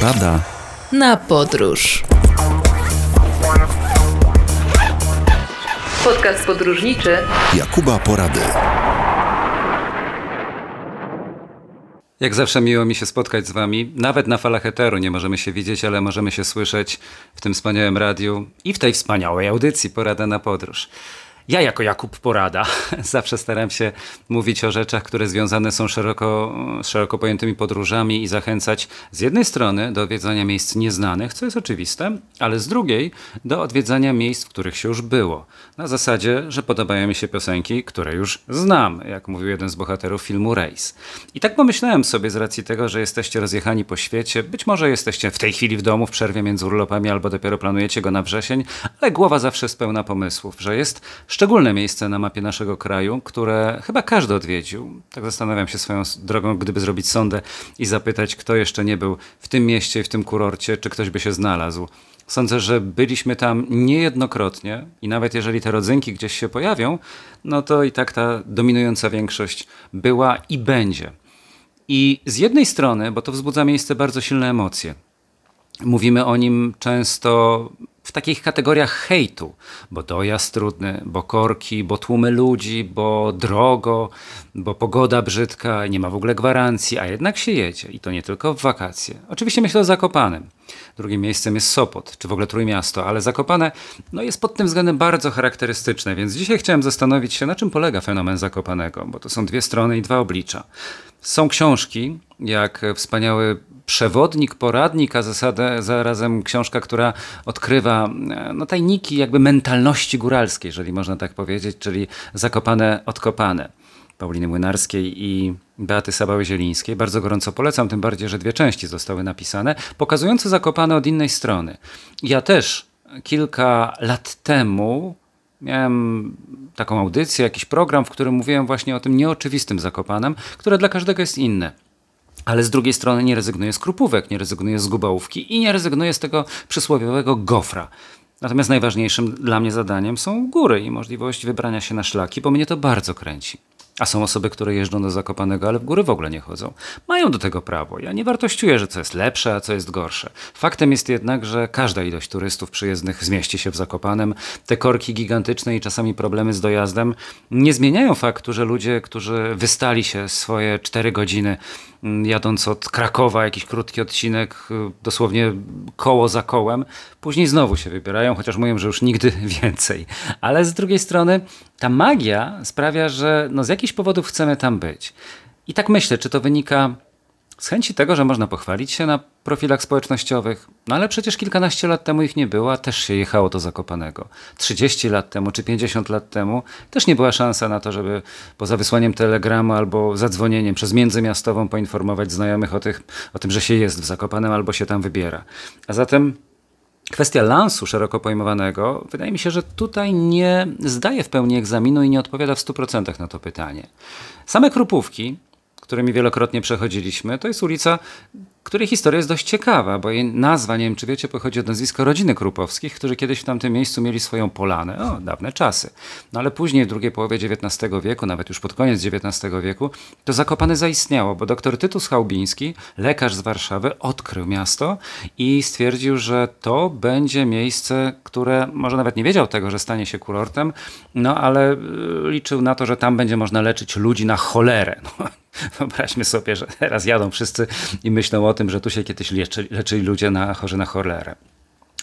Porada na podróż. Podcast podróżniczy Jakuba Porady. Jak zawsze miło mi się spotkać z Wami. Nawet na falach eteru nie możemy się widzieć, ale możemy się słyszeć w tym wspaniałym radiu i w tej wspaniałej audycji Porada na podróż. Ja jako Jakub Porada zawsze staram się mówić o rzeczach, które związane są szeroko, z szeroko pojętymi podróżami i zachęcać z jednej strony do odwiedzania miejsc nieznanych, co jest oczywiste, ale z drugiej do odwiedzania miejsc, w których się już było. Na zasadzie, że podobają mi się piosenki, które już znam, jak mówił jeden z bohaterów filmu Race. I tak pomyślałem sobie z racji tego, że jesteście rozjechani po świecie, być może jesteście w tej chwili w domu, w przerwie między urlopami, albo dopiero planujecie go na wrzesień, ale głowa zawsze jest pełna pomysłów, że jest szczególne miejsce na mapie naszego kraju, które chyba każdy odwiedził. Tak zastanawiam się swoją drogą, gdyby zrobić sondę i zapytać, kto jeszcze nie był w tym mieście i w tym kurorcie, czy ktoś by się znalazł. Sądzę, że byliśmy tam niejednokrotnie i nawet jeżeli te rodzynki gdzieś się pojawią, no to i tak ta dominująca większość była i będzie. I z jednej strony, bo to wzbudza miejsce bardzo silne emocje. Mówimy o nim często w takich kategoriach hejtu, bo dojazd trudny, bo korki, bo tłumy ludzi, bo drogo, bo pogoda brzydka, nie ma w ogóle gwarancji, a jednak się jedzie i to nie tylko w wakacje. Oczywiście myślę o Zakopanem. Drugim miejscem jest Sopot, czy w ogóle Trójmiasto, ale Zakopane no, jest pod tym względem bardzo charakterystyczne, więc dzisiaj chciałem zastanowić się, na czym polega fenomen Zakopanego, bo to są dwie strony i dwa oblicza. Są książki, jak wspaniały przewodnik, poradnik, a zasadę, zarazem książka, która odkrywa e, no, tajniki jakby mentalności góralskiej, jeżeli można tak powiedzieć, czyli zakopane, odkopane. Pauliny Młynarskiej i Beaty Sabały-Zielińskiej. Bardzo gorąco polecam, tym bardziej, że dwie części zostały napisane, pokazujące Zakopane od innej strony. Ja też kilka lat temu miałem taką audycję, jakiś program, w którym mówiłem właśnie o tym nieoczywistym Zakopanem, które dla każdego jest inne. Ale z drugiej strony nie rezygnuje z krupówek, nie rezygnuje z gubałówki i nie rezygnuje z tego przysłowiowego gofra. Natomiast najważniejszym dla mnie zadaniem są góry i możliwość wybrania się na szlaki, bo mnie to bardzo kręci. A są osoby, które jeżdżą do Zakopanego, ale w góry w ogóle nie chodzą. Mają do tego prawo. Ja nie wartościuję, że co jest lepsze, a co jest gorsze. Faktem jest jednak, że każda ilość turystów przyjezdnych zmieści się w Zakopanem. Te korki gigantyczne i czasami problemy z dojazdem nie zmieniają faktu, że ludzie, którzy wystali się swoje cztery godziny jadąc od Krakowa, jakiś krótki odcinek, y, dosłownie koło za kołem, później znowu się wybierają, chociaż mówią, że już nigdy więcej. Ale z drugiej strony ta magia sprawia, że no z jakichś powodów chcemy tam być. I tak myślę, czy to wynika z chęci tego, że można pochwalić się na profilach społecznościowych, no ale przecież kilkanaście lat temu ich nie było, a też się jechało do Zakopanego. 30 lat temu czy 50 lat temu też nie była szansa na to, żeby poza wysłaniem telegramu albo zadzwonieniem przez międzymiastową poinformować znajomych o, tych, o tym, że się jest w Zakopanem albo się tam wybiera. A zatem Kwestia lansu szeroko pojmowanego, wydaje mi się, że tutaj nie zdaje w pełni egzaminu i nie odpowiada w 100% na to pytanie. Same krupówki, którymi wielokrotnie przechodziliśmy, to jest ulica, której historia jest dość ciekawa, bo jej nazwa, nie wiem czy wiecie, pochodzi od nazwiska rodziny Krupowskich, którzy kiedyś w tamtym miejscu mieli swoją polanę. O, dawne czasy. No ale później w drugiej połowie XIX wieku, nawet już pod koniec XIX wieku, to Zakopane zaistniało, bo doktor Tytus Chałbiński, lekarz z Warszawy, odkrył miasto i stwierdził, że to będzie miejsce, które może nawet nie wiedział tego, że stanie się kurortem, no ale y, liczył na to, że tam będzie można leczyć ludzi na cholerę. No, Wyobraźmy sobie, że teraz jadą wszyscy i myślą o tym, że tu się kiedyś leczy, leczyli ludzie na, chorzy na cholerę.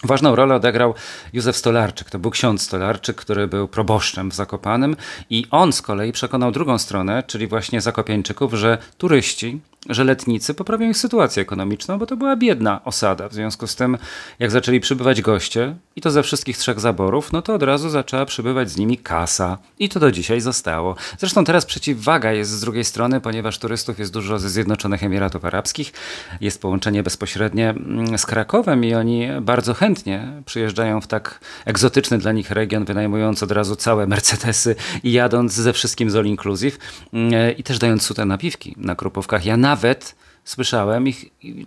Ważną rolę odegrał Józef Stolarczyk. To był ksiądz Stolarczyk, który był proboszczem w Zakopanem i on z kolei przekonał drugą stronę, czyli właśnie Zakopiańczyków, że turyści że letnicy poprawią ich sytuację ekonomiczną, bo to była biedna osada. W związku z tym, jak zaczęli przybywać goście, i to ze wszystkich trzech zaborów, no to od razu zaczęła przybywać z nimi kasa. I to do dzisiaj zostało. Zresztą teraz przeciwwaga jest z drugiej strony, ponieważ turystów jest dużo ze Zjednoczonych Emiratów Arabskich. Jest połączenie bezpośrednie mm, z Krakowem i oni bardzo chętnie przyjeżdżają w tak egzotyczny dla nich region, wynajmując od razu całe Mercedesy i jadąc ze wszystkim z all inclusive mm, i też dając sute napiwki na Krupówkach. Ja nawet słyszałem, ich,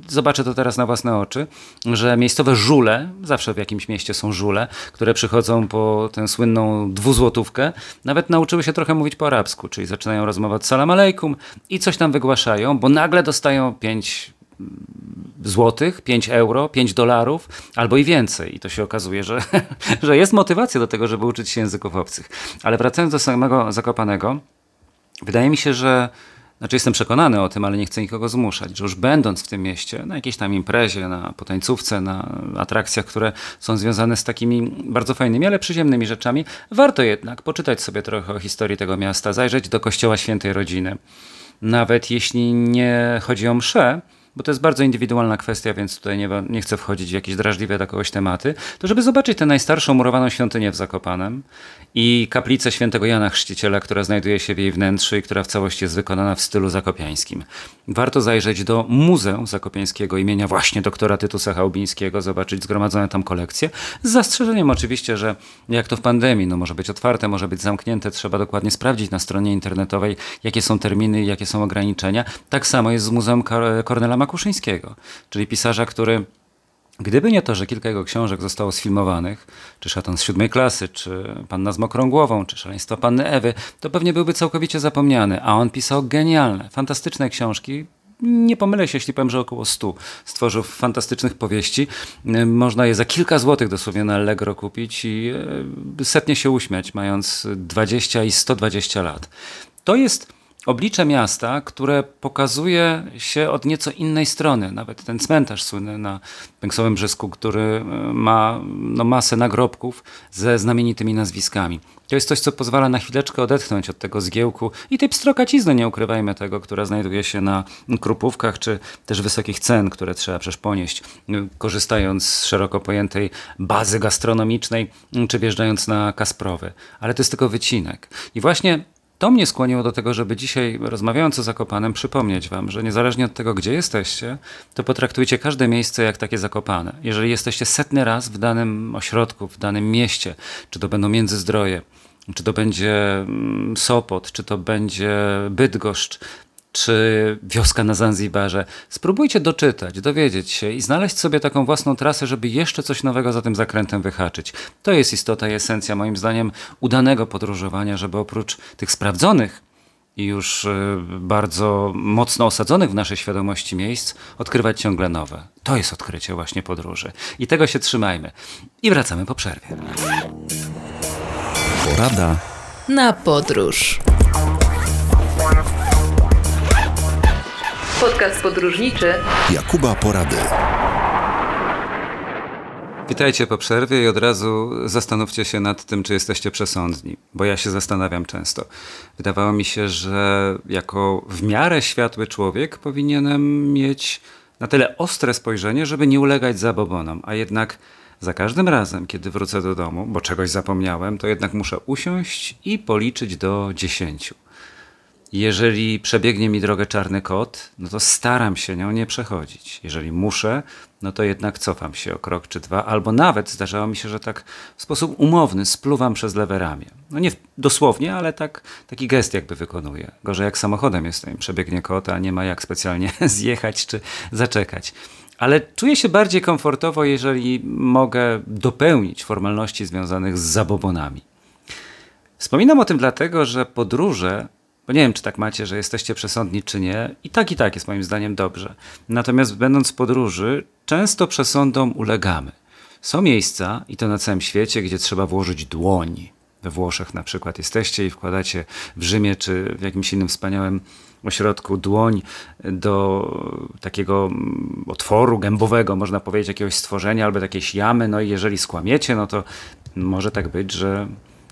zobaczę to teraz na własne oczy, że miejscowe żule, zawsze w jakimś mieście są żule, które przychodzą po tę słynną dwuzłotówkę, nawet nauczyły się trochę mówić po arabsku, czyli zaczynają rozmawiać salam alejkum i coś tam wygłaszają, bo nagle dostają pięć złotych, 5 euro, 5 dolarów albo i więcej. I to się okazuje, że, że jest motywacja do tego, żeby uczyć się języków obcych. Ale wracając do samego Zakopanego, wydaje mi się, że znaczy jestem przekonany o tym, ale nie chcę nikogo zmuszać, że już będąc w tym mieście, na jakiejś tam imprezie, na potańcówce, na atrakcjach, które są związane z takimi bardzo fajnymi, ale przyziemnymi rzeczami, warto jednak poczytać sobie trochę o historii tego miasta, zajrzeć do kościoła świętej rodziny. Nawet jeśli nie chodzi o mszę, bo to jest bardzo indywidualna kwestia, więc tutaj nie, nie chcę wchodzić w jakieś drażliwe do kogoś tematy, to żeby zobaczyć tę najstarszą murowaną świątynię w Zakopanem i kaplicę świętego Jana Chrzciciela, która znajduje się w jej wnętrzu i która w całości jest wykonana w stylu zakopiańskim. Warto zajrzeć do Muzeum Zakopiańskiego imienia właśnie doktora Tytusa Chałubińskiego, zobaczyć zgromadzone tam kolekcje, z zastrzeżeniem oczywiście, że jak to w pandemii, no może być otwarte, może być zamknięte, trzeba dokładnie sprawdzić na stronie internetowej, jakie są terminy, jakie są ograniczenia. Tak samo jest z Muzeum Kornela Makuszyńskiego, czyli pisarza, który Gdyby nie to, że kilka jego książek zostało sfilmowanych, czy Szatan z siódmej klasy, czy Panna z mokrą głową, czy Szaleństwo Panny Ewy, to pewnie byłby całkowicie zapomniany, a on pisał genialne, fantastyczne książki, nie pomylę się, jeśli powiem, że około stu stworzył fantastycznych powieści. Można je za kilka złotych dosłownie na Allegro kupić i e, setnie się uśmiać, mając 20 i 120 lat. To jest oblicze miasta, które pokazuje się od nieco innej strony. Nawet ten cmentarz słynny na Pęksowym Brzysku, który e, ma no, masę nagrobków ze znamienitymi nazwiskami. To jest coś, co pozwala na chwileczkę odetchnąć od tego zgiełku i tej pstrokacizny, nie ukrywajmy tego, która znajduje się na krupówkach, czy też wysokich cen, które trzeba przecież ponieść, korzystając z szeroko pojętej bazy gastronomicznej, czy wjeżdżając na Kasprowy. Ale to jest tylko wycinek. I właśnie to mnie skłoniło do tego, żeby dzisiaj, rozmawiając o Zakopanem, przypomnieć Wam, że niezależnie od tego, gdzie jesteście, to potraktujcie każde miejsce jak takie Zakopane. Jeżeli jesteście setny raz w danym ośrodku, w danym mieście, czy to będą Międzyzdroje, czy to będzie mm, Sopot, czy to będzie Bydgoszcz, czy wioska na Zanzibarze. Spróbujcie doczytać, dowiedzieć się i znaleźć sobie taką własną trasę, żeby jeszcze coś nowego za tym zakrętem wyhaczyć. To jest istota i esencja, moim zdaniem, udanego podróżowania, żeby oprócz tych sprawdzonych i już y, bardzo mocno osadzonych w naszej świadomości miejsc, odkrywać ciągle nowe. To jest odkrycie właśnie podróży. I tego się trzymajmy. I wracamy po przerwie. Porada na podróż. Podcast podróżniczy Jakuba Porady. Witajcie po przerwie i od razu zastanówcie się nad tym, czy jesteście przesądni, bo ja się zastanawiam często. Wydawało mi się, że jako w miarę światły człowiek powinienem mieć na tyle ostre spojrzenie, żeby nie ulegać zabobonom, a jednak za każdym razem, kiedy wrócę do domu, bo czegoś zapomniałem, to jednak muszę usiąść i policzyć do dziesięciu. Jeżeli przebiegnie mi drogę czarny kot, no to staram się nią nie przechodzić. Jeżeli muszę, no to jednak cofam się o krok czy dwa, albo nawet zdarzało mi się, że tak w sposób umowny spluwam przez lewe ramię. No nie dosłownie, ale tak, taki gest jakby wykonuję. Gorzej jak samochodem jestem, przebiegnie kot, a nie ma jak specjalnie zjechać czy zaczekać. Ale czuję się bardziej komfortowo, jeżeli mogę dopełnić formalności związanych z zabobonami. Wspominam o tym dlatego, że podróże bo nie wiem, czy tak macie, że jesteście przesądni, czy nie. I tak, i tak jest moim zdaniem dobrze. Natomiast będąc w podróży, często przesądom ulegamy. Są miejsca, i to na całym świecie, gdzie trzeba włożyć dłoń. We Włoszech na przykład jesteście i wkładacie w Rzymie czy w jakimś innym wspaniałym ośrodku dłoń do takiego mm, otworu gębowego, można powiedzieć, jakiegoś stworzenia albo jakiejś jamy. No i jeżeli skłamiecie, no to może tak być, że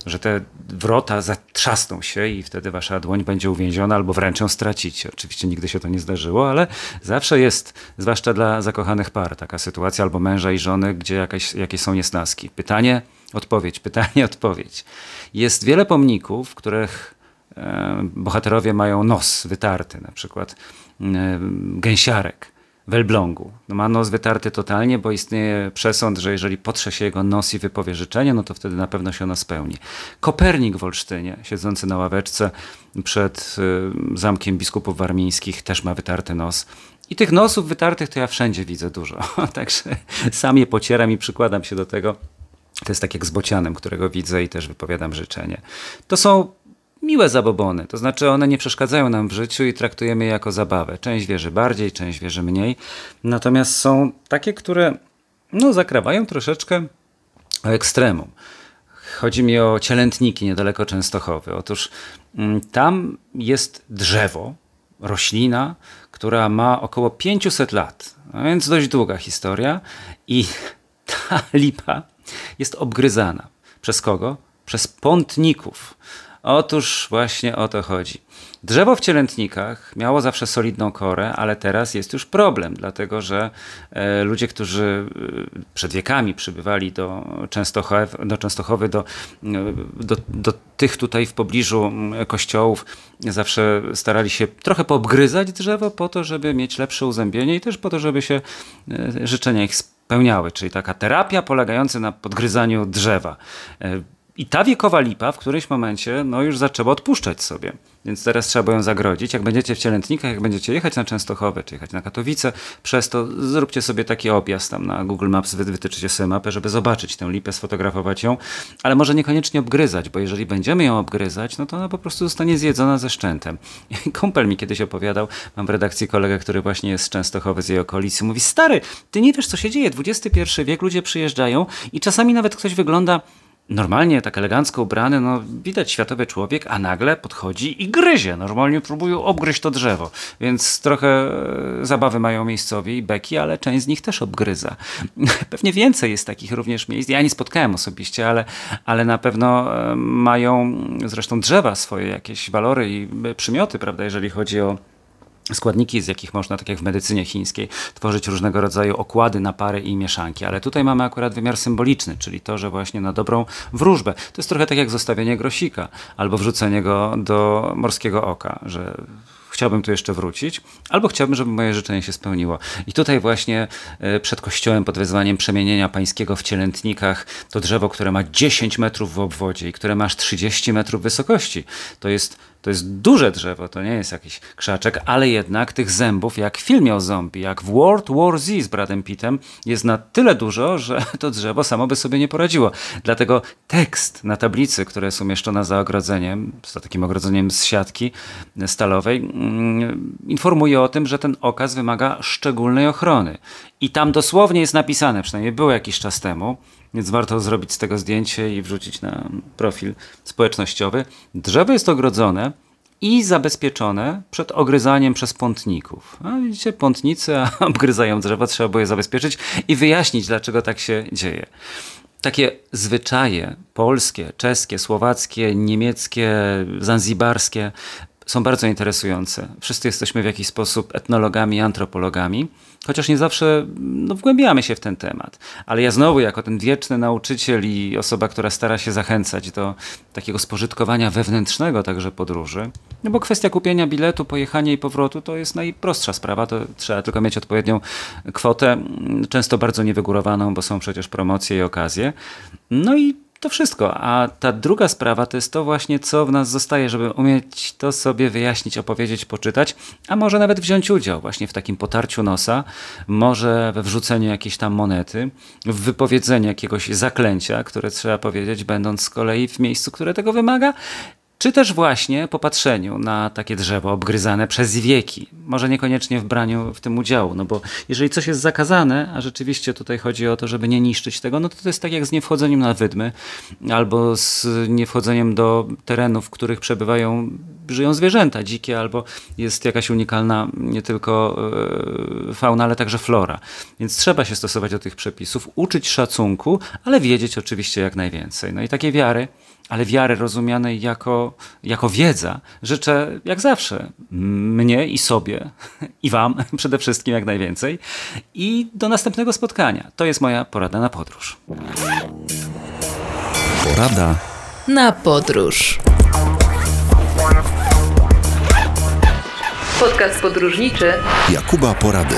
że te wrota zatrzasną się i wtedy wasza dłoń będzie uwięziona albo wręcz ją stracicie. Oczywiście nigdy się to nie zdarzyło, ale zawsze jest, zwłaszcza dla zakochanych par, taka sytuacja albo męża i żony, gdzie jakieś, jakieś są niesnaski. Pytanie, odpowiedź, pytanie, odpowiedź. Jest wiele pomników, w których e, bohaterowie mają nos wytarty, na przykład e, gęsiarek w Elblągu. No ma nos wytarty totalnie, bo istnieje przesąd, że jeżeli potrze się jego nos i wypowie życzenie, no to wtedy na pewno się ono spełni. Kopernik w Olsztynie, siedzący na ławeczce przed y, zamkiem biskupów warmińskich, też ma wytarty nos. I tych nosów wytartych to ja wszędzie widzę dużo. Także sam je pocieram i przykładam się do tego. To jest tak jak z bocianem, którego widzę i też wypowiadam życzenie. To są miłe zabobony, to znaczy one nie przeszkadzają nam w życiu i traktujemy je jako zabawę. Część wierzy bardziej, część wierzy mniej. Natomiast są takie, które no, zakrawają troszeczkę o ekstremum. Chodzi mi o cielętniki niedaleko Częstochowy. Otóż mm, tam jest drzewo, roślina, która ma około 500 lat, a więc dość długa historia i ta lipa jest obgryzana. Przez kogo? Przez pątników. Otóż właśnie o to chodzi. Drzewo w cielętnikach miało zawsze solidną korę, ale teraz jest już problem, dlatego że e, ludzie, którzy e, przed wiekami przybywali do Częstochowy, do, Częstochowy, do, e, do, do tych tutaj w pobliżu kościołów, zawsze starali się trochę poobgryzać drzewo po to, żeby mieć lepsze uzębienie i też po to, żeby się życzenia ich spełniały, czyli taka terapia polegająca na podgryzaniu drzewa. I ta wiekowa lipa w którymś momencie no, już zaczęła odpuszczać sobie. Więc teraz trzeba ją zagrodzić. Jak będziecie w Cielętnikach, jak będziecie jechać na Częstochowę, czy jechać na Katowice, przez to zróbcie sobie taki objazd tam na Google Maps, wytyczycie sobie mapę, żeby zobaczyć tę lipę, sfotografować ją, ale może niekoniecznie obgryzać, bo jeżeli będziemy ją obgryzać, no to ona po prostu zostanie zjedzona ze szczętem. Kumpel mi kiedyś opowiadał, mam w redakcji kolegę, który właśnie jest z Częstochowy, z jej okolicy, mówi, stary, ty nie wiesz co się dzieje, XXI wiek, ludzie przyjeżdżają i czasami nawet ktoś wygląda normalnie tak elegancko ubrany, no widać światowy człowiek, a nagle podchodzi i gryzie. Normalnie próbują obgryźć to drzewo. Więc trochę e, zabawy mają miejscowi i beki, ale część z nich też obgryza. Pewnie więcej jest takich również miejsc. Ja nie spotkałem osobiście, ale, ale na pewno e, mają zresztą drzewa swoje jakieś walory i przymioty, prawda, jeżeli chodzi o składniki, z jakich można, tak jak w medycynie chińskiej, tworzyć różnego rodzaju okłady na pary i mieszanki. Ale tutaj mamy akurat wymiar symboliczny, czyli to, że właśnie na dobrą wróżbę. To jest trochę tak jak zostawienie grosika albo wrzucenie go do morskiego oka, że chciałbym tu jeszcze wrócić, albo chciałbym, żeby moje życzenie się spełniło. I tutaj właśnie e, przed kościołem pod wezwaniem przemienienia pańskiego w Cielętnikach to drzewo, które ma 10 metrów w obwodzie i które ma aż 30 metrów wysokości. To jest to jest duże drzewo, to nie jest jakiś krzaczek, ale jednak tych zębów, jak w filmie o zombie, jak w World War Z z Bradem Pittem, jest na tyle dużo, że to drzewo samo by sobie nie poradziło. Dlatego tekst na tablicy, która jest umieszczona za ogrodzeniem, za takim ogrodzeniem z siatki stalowej, mm, informuje o tym, że ten okaz wymaga szczególnej ochrony. I tam dosłownie jest napisane, przynajmniej było jakiś czas temu, więc warto zrobić z tego zdjęcie i wrzucić na profil społecznościowy. Drzewo jest ogrodzone i zabezpieczone przed ogryzaniem przez pątników. A widzicie, pątnicy obgryzają drzewo, trzeba było je zabezpieczyć i wyjaśnić, dlaczego tak się dzieje. Takie zwyczaje polskie, czeskie, słowackie, niemieckie, zanzibarskie są bardzo interesujące. Wszyscy jesteśmy w jakiś sposób etnologami, antropologami, chociaż nie zawsze no, wgłębiamy się w ten temat. Ale ja znowu, jako ten wieczny nauczyciel i osoba, która stara się zachęcać do takiego spożytkowania wewnętrznego także podróży, no bo kwestia kupienia biletu, pojechania i powrotu to jest najprostsza sprawa, to trzeba tylko mieć odpowiednią kwotę, często bardzo niewygórowaną, bo są przecież promocje i okazje. No i to wszystko. A ta druga sprawa to jest to właśnie, co w nas zostaje, żeby umieć to sobie wyjaśnić, opowiedzieć, poczytać, a może nawet wziąć udział właśnie w takim potarciu nosa, może we wrzuceniu jakiejś tam monety, w wypowiedzeniu jakiegoś zaklęcia, które trzeba powiedzieć, będąc z kolei w miejscu, które tego wymaga, czy też właśnie popatrzeniu na takie drzewo obgryzane przez wieki. Może niekoniecznie w braniu w tym udziału, no bo jeżeli coś jest zakazane, a rzeczywiście tutaj chodzi o to, żeby nie niszczyć tego, no to to jest tak jak z niewchodzeniem na wydmy, albo z niewchodzeniem do terenów, w których przebywają, żyją zwierzęta dzikie, albo jest jakaś unikalna nie tylko e, fauna, ale także flora. Więc trzeba się stosować do tych przepisów, uczyć szacunku, ale wiedzieć oczywiście jak najwięcej. No i takie wiary ale wiary rozumianej jako, jako wiedza, życzę jak zawsze mnie i sobie, i Wam przede wszystkim jak najwięcej. I do następnego spotkania. To jest moja porada na podróż. Porada na podróż. Podcast podróżniczy Jakuba Porady.